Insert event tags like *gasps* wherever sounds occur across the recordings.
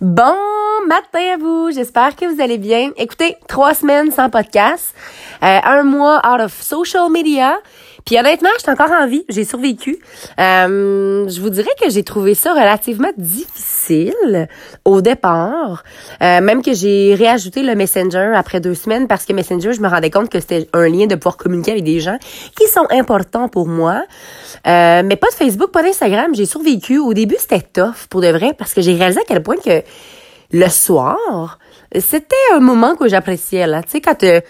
Bon. Bon matin à vous, j'espère que vous allez bien. Écoutez, trois semaines sans podcast, euh, un mois out of social media. Puis honnêtement, j'étais encore en vie, j'ai survécu. Euh, je vous dirais que j'ai trouvé ça relativement difficile au départ. Euh, même que j'ai réajouté le Messenger après deux semaines parce que Messenger, je me rendais compte que c'était un lien de pouvoir communiquer avec des gens qui sont importants pour moi. Mais pas de Facebook, pas d'Instagram, j'ai survécu. Au début, c'était tough pour de vrai parce que j'ai réalisé à quel point que le soir, c'était un moment que j'appréciais là. Tu sais, quand euh,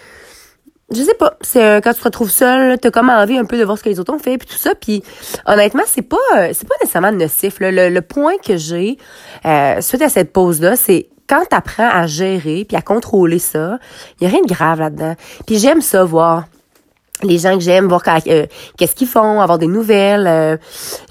je sais pas, c'est euh, quand tu te retrouves seul, t'as comme envie un peu de voir ce que les autres ont fait puis tout ça. Puis honnêtement, c'est pas euh, c'est pas nécessairement nocif. Le, le point que j'ai suite à cette pause là, c'est quand t'apprends à gérer puis à contrôler ça, y a rien de grave là-dedans. Puis j'aime ça voir les gens que j'aime, voir euh, qu'est-ce qu'ils font, avoir des nouvelles. Euh,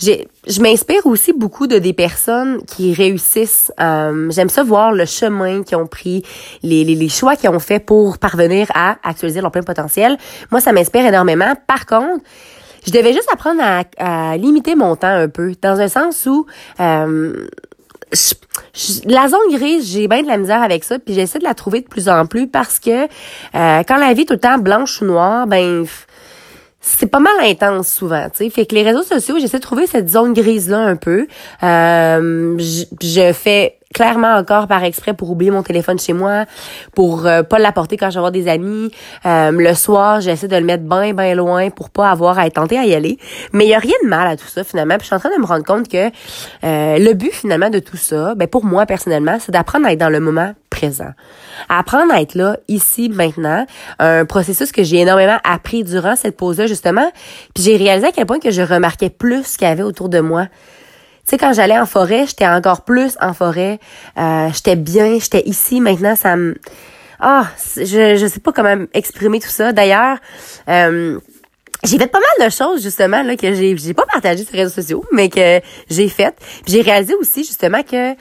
je m'inspire aussi beaucoup de des personnes qui réussissent. Euh, j'aime ça voir le chemin qu'ils ont pris, les, les, les choix qu'ils ont fait pour parvenir à actualiser leur plein potentiel. Moi, ça m'inspire énormément. Par contre, je devais juste apprendre à, à, limiter mon temps un peu, dans un sens où la zone grise, j'ai bien de la misère avec ça, puis j'essaie de la trouver de plus en plus parce que euh, quand la vie est tout le temps blanche ou noire, ben c'est pas mal intense souvent, tu sais. Fait que les réseaux sociaux, j'essaie de trouver cette zone grise là un peu. Euh, je fais clairement encore par exprès pour oublier mon téléphone chez moi, pour euh, pas l'apporter quand je vais voir des amis. Euh, le soir, j'essaie de le mettre bien, bien loin pour pas avoir à être tenté à y aller. Mais il y a rien de mal à tout ça, finalement. Puis je suis en train de me rendre compte que euh, le but, finalement, de tout ça, ben pour moi, personnellement, c'est d'apprendre à être dans le moment Apprendre à être là, ici, maintenant. Un processus que j'ai énormément appris durant cette pause-là, justement. Puis j'ai réalisé à quel point que je remarquais plus ce qu'il y avait autour de moi. Tu sais, quand j'allais en forêt, j'étais encore plus en forêt. Euh, j'étais bien, j'étais ici. Maintenant, ça me... Ah, je, je sais pas comment exprimer tout ça. D'ailleurs, euh, j'ai fait pas mal de choses justement là que j'ai j'ai pas partagé sur les réseaux sociaux mais que j'ai fait. J'ai réalisé aussi justement que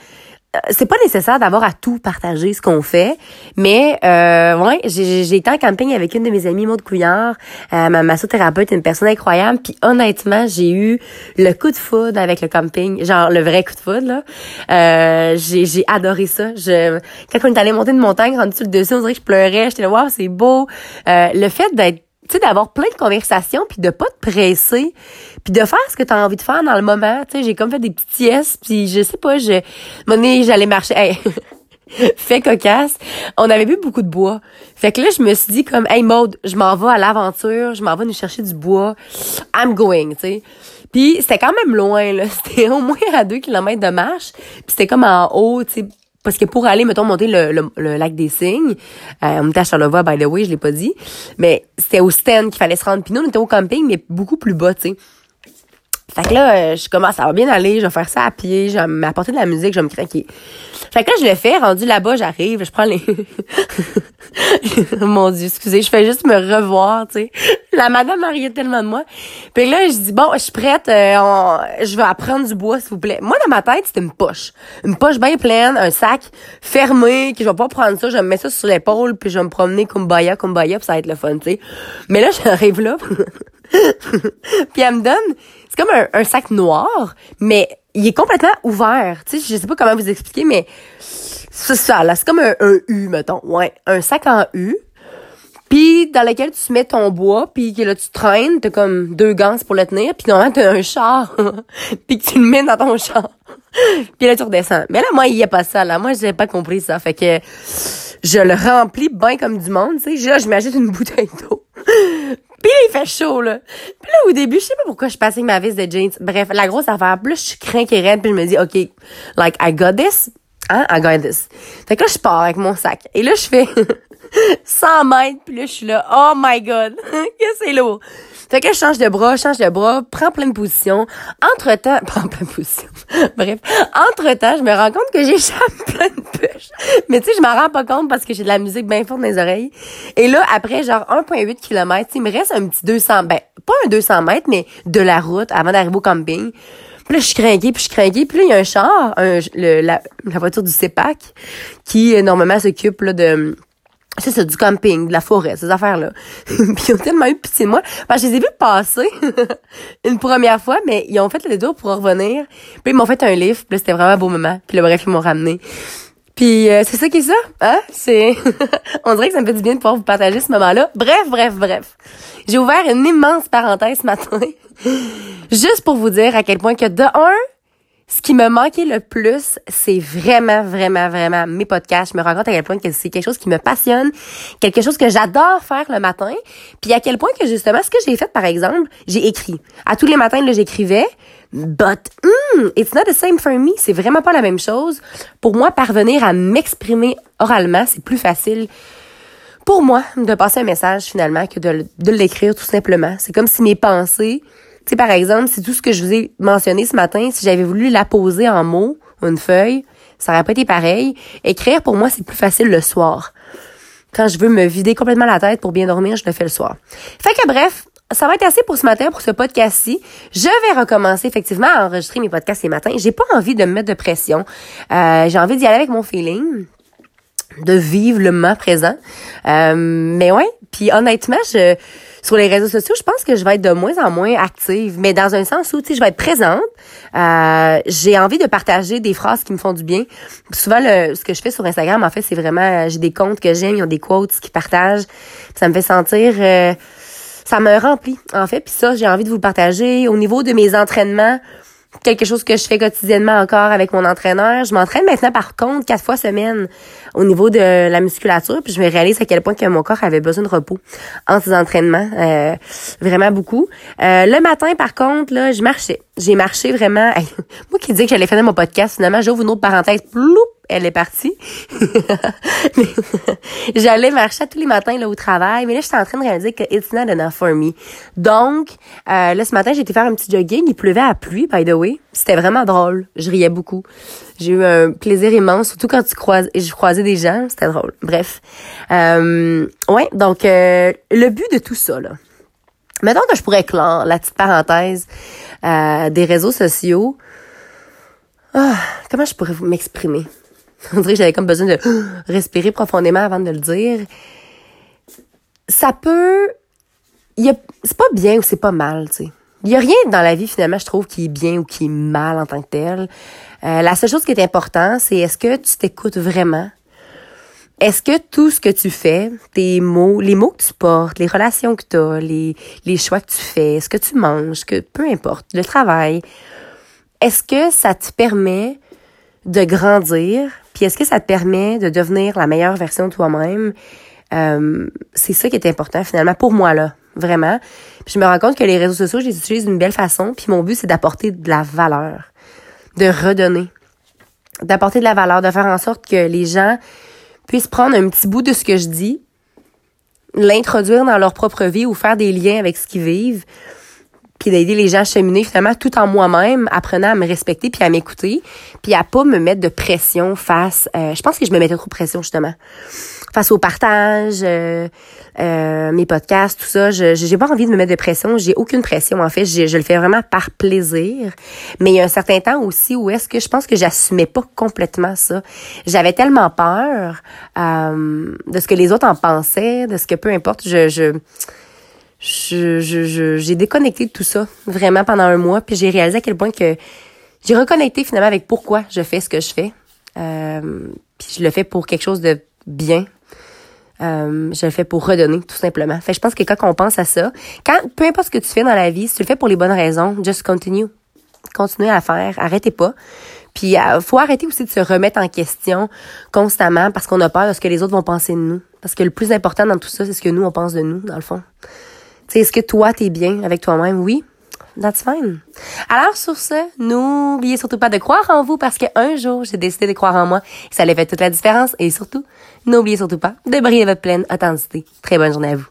c'est pas nécessaire d'avoir à tout partager ce qu'on fait, mais euh, ouais, j'ai, été en camping avec une de mes amies, Maud Couillard, euh, ma massothérapeute, une personne incroyable, puis honnêtement, j'ai eu le coup de foudre avec le camping, genre le vrai coup de foudre là. Euh, j'ai, j'ai adoré ça. Je, quand on est allé monter une montagne, rendu sur le dessus, on dirait que je pleurais, j'étais là, waouh, c'est beau. Euh, le fait d'être tu sais, d'avoir plein de conversations, puis de pas te presser, puis de faire ce que tu as envie de faire dans le moment. Tu sais, j'ai comme fait des petites siestes, puis je sais pas, je... Mon j'allais marcher... Hey. *laughs* fait cocasse. On avait bu beaucoup de bois. Fait que là, je me suis dit comme, hey Maude, je m'en vais à l'aventure, je m'en vais nous chercher du bois. I'm going, tu sais. Puis c'était quand même loin, là. *laughs* C'était au moins à deux kilomètres de marche. Puis c'était comme en haut, tu sais, parce que pour aller, mettons, monter le, le, lac des Cygnes, euh, on était à Charlevoix, by the way, je l'ai pas dit, mais c'était au stand qu'il fallait se rendre. Puis nous, on était au camping, mais beaucoup plus bas, tu sais. Fait que là, euh, je commence, ça va bien aller, je vais faire ça à pied, je vais m'apporter de la musique, je vais me craquer. Fait que là, je le fais, rendu là-bas, j'arrive, je prends les... *laughs* Mon Dieu, excusez, je fais juste me revoir, tu sais. La madame riait tellement de moi. Puis là, je dis, bon, je suis prête, euh, je vais apprendre du bois, s'il vous plaît. Moi, dans ma tête, c'était une poche. Une poche bien pleine, un sac fermé, que je vais pas prendre ça, je me mettre ça sur l'épaule, puis je vais me promener comme baya, comme baya, puis ça va être le fun, tu sais. Mais là, *laughs* j'arrive là, *laughs* puis elle me donne, c'est comme un, un sac noir, mais il est complètement ouvert. Tu sais, je sais pas comment vous expliquer, mais c'est ça, là. C'est comme un, U, mettons. Ouais. Un sac en U. Puis dans lequel tu mets ton bois, puis que là tu traînes, t'as comme deux gants pour le tenir, puis normalement t'as un char, *laughs* puis que tu le mets dans ton char. *laughs* puis là tu redescends. Mais là moi il y a pas ça là, moi j'ai pas compris ça, fait que je le remplis bien comme du monde, tu sais. Là je m'achète une *laughs* bouteille d'eau. Puis là, il fait chaud, là. Puis là, au début, je sais pas pourquoi je passais ma vis de jeans. Bref, la grosse affaire. Plus je suis craquée raide, puis je me dis, OK, like, I got this. Hein? I got this. Fait que là, je pars avec mon sac. Et là, je fais 100 mètres, puis là, je suis là, oh my God, *laughs* que c'est lourd. Fait que je change de bras, change de bras, prends plein de positions. Entre-temps, *laughs* prends plein de positions. *laughs* Bref, entre-temps, je me rends compte que j'échappe plein de push. Mais tu sais, je m'en rends pas compte parce que j'ai de la musique bien forte dans les oreilles. Et là, après genre 1.8 km, il me reste un petit 200, ben, pas un 200 mètres, mais de la route avant d'arriver au camping. Puis là, je suis craquée, puis je suis craquée. Puis là, il y a un char, un, le, la, la voiture du CEPAC, qui, euh, normalement, s'occupe là de c'est du camping, de la forêt, ces affaires-là. *laughs* puis ils ont tellement eu pitié de moi. Parce que je les ai vus passer *laughs* une première fois, mais ils ont fait le détour pour revenir. Puis ils m'ont fait un livre, puis c'était vraiment un beau moment. Puis là, bref, ils m'ont ramené. Puis euh, c'est ça qui est ça, hein? C'est, *laughs* on dirait que ça me fait du bien de pouvoir vous partager ce moment-là. Bref, bref, bref. J'ai ouvert une immense parenthèse ce matin, juste pour vous dire à quel point que de un, ce qui me manquait le plus, c'est vraiment, vraiment, vraiment mes podcasts. Je me rends compte à quel point que c'est quelque chose qui me passionne, quelque chose que j'adore faire le matin. Puis à quel point que justement, ce que j'ai fait, par exemple, j'ai écrit. À tous les matins, là, j'écrivais. But, mm, it's not the same for me. C'est vraiment pas la même chose. Pour moi, parvenir à m'exprimer oralement, c'est plus facile pour moi de passer un message finalement que de, de l'écrire tout simplement. C'est comme si mes pensées tu sais, par exemple, si tout ce que je vous ai mentionné ce matin, si j'avais voulu la poser en mots, une feuille, ça aurait pas été pareil. Écrire, pour moi, c'est plus facile le soir. Quand je veux me vider complètement la tête pour bien dormir, je le fais le soir. Fait que bref, ça va être assez pour ce matin, pour ce podcast-ci. Je vais recommencer effectivement à enregistrer mes podcasts les matins. J'ai pas envie de me mettre de pression. Euh, j'ai envie d'y aller avec mon feeling de vivre le moment présent. Euh, mais ouais, puis honnêtement, je sur les réseaux sociaux, je pense que je vais être de moins en moins active, mais dans un sens où, je vais être présente. Euh, j'ai envie de partager des phrases qui me font du bien. Souvent, le, ce que je fais sur Instagram, en fait, c'est vraiment, j'ai des comptes que j'aime, ils ont des quotes qui partagent. Ça me fait sentir, euh, ça me remplit, en fait. Puis ça, j'ai envie de vous partager. Au niveau de mes entraînements, quelque chose que je fais quotidiennement encore avec mon entraîneur. Je m'entraîne maintenant par contre quatre fois semaine au niveau de la musculature, puis je me réalise à quel point que mon corps avait besoin de repos en ces entraînements, euh, vraiment beaucoup. Euh, le matin par contre là, je marchais. J'ai marché vraiment. *laughs* Moi qui disais que j'allais faire mon podcast, finalement j'ouvre une autre parenthèse. Elle est partie. *laughs* *laughs* J'allais marcher tous les matins là au travail, mais là j'étais en train de réaliser que it's not enough for me. Donc euh, là ce matin j'ai été faire un petit jogging, il pleuvait à pluie by the way. C'était vraiment drôle, je riais beaucoup. J'ai eu un plaisir immense, surtout quand tu croises je croisais des gens, c'était drôle. Bref, euh, ouais donc euh, le but de tout ça là. Mettons que je pourrais clore la petite parenthèse euh, des réseaux sociaux. Ah, comment je pourrais m'exprimer? *laughs* On dirait que j'avais comme besoin de *gasps* respirer profondément avant de le dire. Ça peut... C'est pas bien ou c'est pas mal, tu sais. Il y a rien dans la vie, finalement, je trouve, qui est bien ou qui est mal en tant que tel. Euh, la seule chose qui est importante, c'est est-ce que tu t'écoutes vraiment? Est-ce que tout ce que tu fais, tes mots, les mots que tu portes, les relations que tu as, les, les choix que tu fais, ce que tu manges, que peu importe, le travail, est-ce que ça te permet de grandir, puis est-ce que ça te permet de devenir la meilleure version de toi-même? Euh, c'est ça qui est important finalement pour moi là, vraiment. Puis je me rends compte que les réseaux sociaux, je les utilise d'une belle façon, puis mon but c'est d'apporter de la valeur, de redonner, d'apporter de la valeur, de faire en sorte que les gens puissent prendre un petit bout de ce que je dis, l'introduire dans leur propre vie ou faire des liens avec ce qu'ils vivent, puis d'aider les gens à cheminer finalement tout en moi-même, apprenant à me respecter puis à m'écouter, puis à pas me mettre de pression face. Euh, je pense que je me mettais trop de pression justement face au partage, euh, euh, mes podcasts, tout ça. Je j'ai pas envie de me mettre de pression. J'ai aucune pression en fait. Je, je le fais vraiment par plaisir. Mais il y a un certain temps aussi où est-ce que je pense que j'assumais pas complètement ça. J'avais tellement peur de ce que les autres en pensaient, de ce que peu importe. je, je je, je, j'ai déconnecté de tout ça vraiment pendant un mois, puis j'ai réalisé à quel point que j'ai reconnecté finalement avec pourquoi je fais ce que je fais. Euh, puis je le fais pour quelque chose de bien. Euh, je le fais pour redonner, tout simplement. Fait je pense que quand on pense à ça, quand peu importe ce que tu fais dans la vie, si tu le fais pour les bonnes raisons, just continue. Continuez à faire, arrêtez pas. Puis euh, faut arrêter aussi de se remettre en question constamment parce qu'on a peur de ce que les autres vont penser de nous. Parce que le plus important dans tout ça, c'est ce que nous on pense de nous, dans le fond est-ce que toi, t'es bien avec toi-même? Oui. That's fine. Alors, sur ce, n'oubliez surtout pas de croire en vous parce qu'un jour, j'ai décidé de croire en moi ça allait faire toute la différence. Et surtout, n'oubliez surtout pas de briller votre pleine authenticité. Très bonne journée à vous.